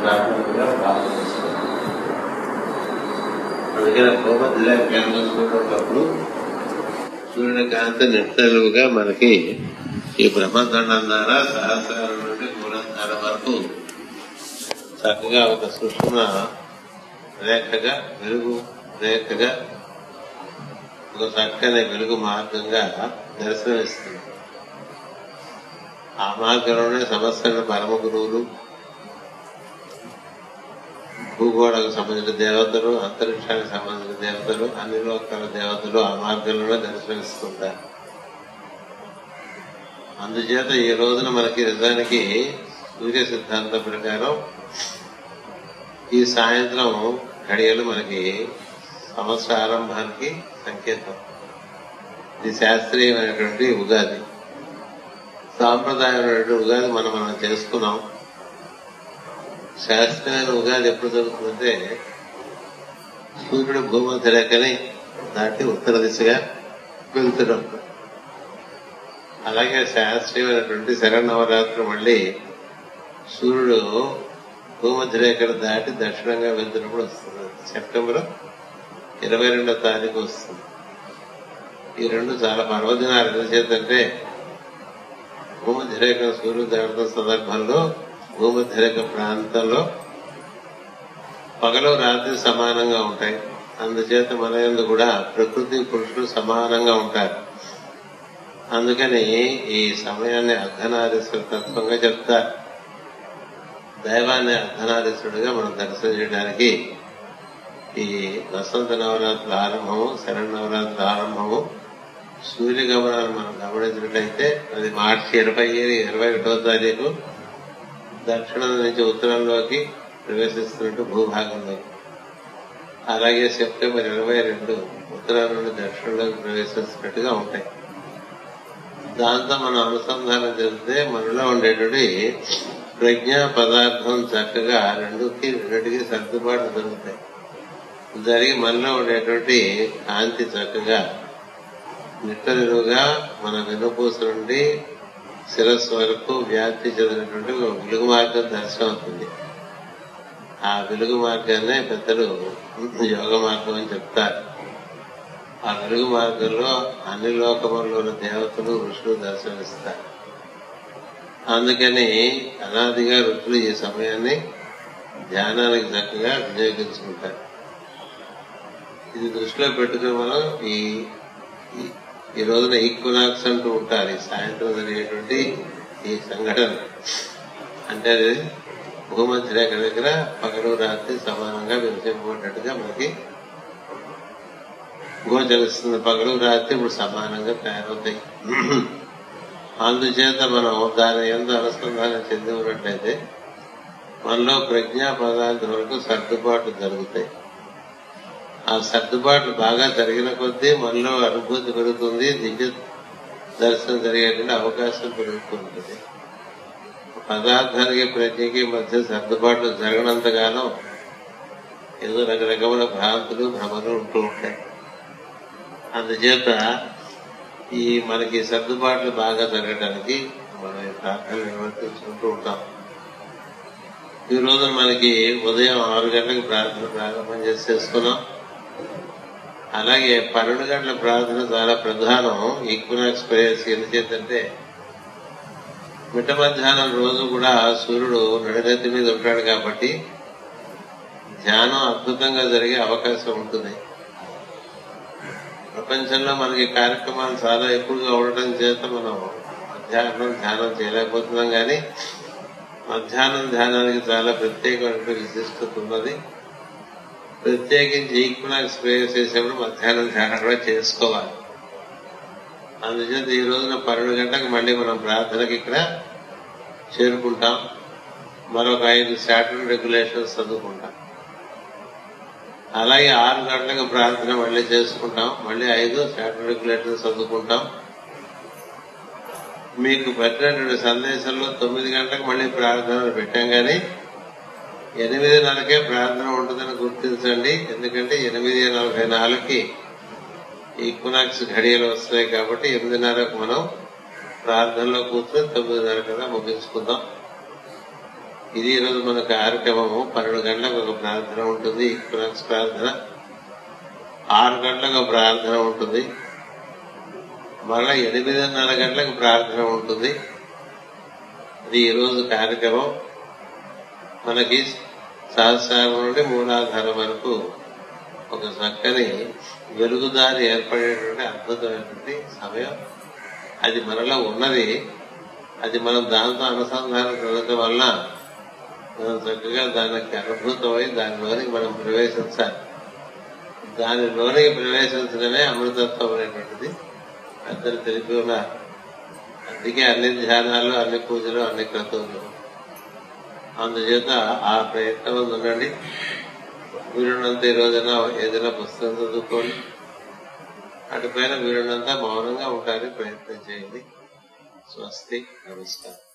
ప్రాథమికంగా అందుకని భూమధ్య కేంద్రం చూడేటప్పుడు సూర్యుని కాంతి నిట్టలుగా మనకి ఈ బ్రహ్మదండం ద్వారా సహస్రాల నుండి మూలంధార వరకు చక్కగా ఒక సూక్ష్మ రేఖగా వెలుగు రేఖగా ఒక చక్కని వెలుగు మార్గంగా దర్శనమిస్తుంది. ఆ మార్గంలోనే సమస్యలను పరమ గురువులు భూగోళకు సంబంధించిన దేవతలు అంతరిక్షానికి సంబంధించిన దేవతలు అన్ని లోకాల దేవతలు ఆ మార్గంలోనే దర్శనమిస్తుంటారు. అందుచేత ఈ రోజున మనకి నిజానికి సూర్య సిద్ధాంతం ప్రకారం ఈ సాయంత్రం ఘడియలు మనకి సంవత్సర ఆరంభానికి సంకేతం. ఇది శాస్త్రీయమైనటువంటి ఉగాది. సాంప్రదాయమైన ఉగాది మనం మనం చేసుకున్నాం. శాస్త్రీయమైన ఉగాది ఎప్పుడు జరుగుతుందంటే సూర్యుడు భూమధ్య రేఖని దాటి ఉత్తర దిశగా వెళ్తున్నాం. అలాగే శాస్త్రీయమైనటువంటి శరణవరాత్రి మళ్ళీ సూర్యుడు భూమధ్య రేఖను దాటి దక్షిణంగా వెళ్తున్నప్పుడు వస్తుంది. సెప్టెంబర్ ఇరవై రెండో తారీఖు వస్తుంది. ఈ రెండు చాలా పర్వదినాలు ఎందుచేతంటే భూమధ్య రేఖ సూర్యుడు దాటుతున్న సందర్భంలో భూమధ్య రేఖ ప్రాంతంలో పగలు రాత్రి సమానంగా ఉంటాయి. అందుచేత మన కూడా ప్రకృతి పురుషులు సమానంగా ఉంటారు. అందుకని ఈ సమయాన్ని అర్ధనారీశ్వర తత్వంగా చెప్తారు. దైవాన్ని అర్ధనారీశ్వరుడిగా మనం దర్శనం చేయడానికి ఈ వసంత నవరాత్రుల ఆరంభము శరణ నవరాత్రుల ఆరంభము సూర్య గమనాన్ని మనం గమనించినట్లయితే అది మార్చి ఇరవై ఇరవై ఒకటో తారీఖు దక్షిణం నుంచి ఉత్తరంలోకి ప్రవేశిస్తున్నట్టు భూభాగంలోకి అలాగే సెప్టెంబర్ ఇరవై రెండు ఉత్తరం నుండి దక్షిణంలోకి ప్రవేశిస్తున్నట్టుగా ఉంటాయి. దాంతో మనం అనుసంధానం చేస్తే మనలో ఉండేటువంటి ప్రజ్ఞా పదార్థం చక్కగా రెండుకి రెండుకి సర్దుబాటు జరుగుతాయి. జరిగి మనలో ఉండేటువంటి కాంతి చక్కగా నిట్టనిలుగా మన వెన్నుపూస నుండి శిరస్సు వరకు వ్యాప్తి చెందినటువంటి ఒక వెలుగు మార్గం దర్శనం అవుతుంది. ఆ వెలుగు మార్గాన్నే పెద్దలు యోగ మార్గం అని చెప్తారు. ఆ వెలుగు మార్గంలో అన్ని లోకముల్లోని దేవతలు ఋషులు దర్శనమిస్తారు. అందుకని అనాదిగా ఋషులు ఈ సమయాన్ని ధ్యానానికి చక్కగా వినియోగించుకుంటారు. ఇది దృష్టిలో పెట్టుకుని మనం ఈ ఈ- రోజున ఈక్వినాక్స్ అంటూ ఉంటారు. ఈ సాయంత్రం అనేటువంటి ఈ సంఘటన. అంటే అది భూమధ్య రేఖ దగ్గర పగలు రాత్రి సమానంగా విభజింపబడినట్టుగా మనకి గోచరిస్తుంది పగలు రాత్రి ఇప్పుడు సమానంగా తయారవుతాయి. అందుచేత మనం దాని ఎందు అనుసంధానం చెంది ఉన్నట్లయితే మనలో ప్రజ్ఞా పదార్థం వరకు సర్దుబాటు జరుగుతాయి. ఆ సర్దుబాట్లు బాగా జరిగిన కొద్దీ మనలో అనుభూతి పెరుగుతుంది దివ్య దర్శనం జరిగేటువంటి అవకాశం పెరుగుతుంటుంది. పదార్థానికి ప్రజ్ఞకి మధ్య సర్దుబాట్లు జరగనంతగానో ఏదో రకరకమైన భ్రాంతులు భ్రమలు ఉంటూ ఉంటాయి. అందుచేత ఈ మనకి సర్దుబాట్లు బాగా జరగడానికి మనం ప్రార్థన నిర్వర్తించుకుంటూ ఉంటాం. ఈ రోజు మనకి ఉదయం ఆరు గంటలకు ప్రార్థన ప్రారంభం చేసి చేసుకున్నాం అలాగే పన్నెండు గంటల ప్రార్థన చాలా ప్రధానం. ఈక్వినాక్స్ ప్రేయర్స్ ఎందుచేతంటే మిట్ట మధ్యాహ్నం రోజు కూడా సూర్యుడు నడినెత్తి మీద ఉంటాడు కాబట్టి ధ్యానం అద్భుతంగా జరిగే అవకాశం ఉంటుంది. ప్రపంచంలో మనకి కార్యక్రమాలు చాలా ఎక్కువగా ఉండటం చేత మనం మధ్యాహ్నం ధ్యానం చేయలేకపోతున్నాం కానీ మధ్యాహ్నం ధ్యానానికి చాలా ప్రత్యేకమైన విశిష్టత ఉన్నది. ప్రత్యేకించి ఈక్వినాక్స్ ప్రేయర్ చేసేప్పుడు మధ్యాహ్నం ధ్యానం కూడా చేసుకోవాలి. అందుచేత ఈ రోజున పన్నెండు గంటలకు మళ్ళీ మనం ప్రార్థనకి ఇక్కడ చేరుకుంటాం. మరొక ఐదు సాటర్న్ రెగ్యులేషన్స్ చదువుకుంటాం. అలాగే ఆరు గంటలకు ప్రార్థన మళ్ళీ చేసుకుంటాం. మళ్ళీ ఐదు సాటర్న్ రెగ్యులేషన్స్ చదువుకుంటాం. మీకు పెట్టినటువంటి సందేశంలో తొమ్మిది గంటలకు మళ్ళీ ప్రార్థనలు పెట్టాం కానీ ఎనిమిదిన్నరకే ప్రార్థన ఉంటుందని గుర్తించండి. ఎందుకంటే ఎనిమిది నలభై నాలుగుకి ఈక్వనాక్స్ ఘడియలు వస్తున్నాయి కాబట్టి ఎనిమిదిన్నరకు మనం ప్రార్థనలో కూర్చొని తొమ్మిదిన్నర కదా ముగించుకుందాం. ఇది ఈరోజు మన కార్యక్రమము. పన్నెండు గంటలకు ఒక ప్రార్థన ఉంటుంది. ఈక్వలెన్స్ ప్రార్థన ఆరు గంటలకు ప్రార్థన ఉంటుంది. మళ్ళా ఎనిమిదిన్నర గంటలకు ప్రార్థన ఉంటుంది. ఇది ఈరోజు కార్యక్రమం. మనకి సహస్రాగం నుండి మూలాధారం వరకు ఒక చక్కని వెలుగుదారి ఏర్పడేటువంటి అద్భుతమైనటువంటి సమయం. అది మనలో ఉన్నది. అది మనం దాంతో అనుసంధానం చెందటం వల్ల మనం చక్కగా దానికి అనుభూతమై దానిలోనికి మనం ప్రవేశించాలి. దానిలోనికి ప్రవేశించడమే అమృతత్వం అనేటువంటిది. పెద్దలు తెలిపి ఉన్నారు. అందుకే అన్ని ధ్యానాలు అన్ని పూజలు అన్ని క్రతువులు. అందుచేత ఆ ప్రయత్నం ఉండండి. వీరున్నంత ఈ రోజున ఏదైనా పుస్తకం చదువుకోండి. అటుపైన వీరున్నంత మౌనంగా ఉండడానికి ప్రయత్నం చేయండి. స్వస్తి. నమస్కారం.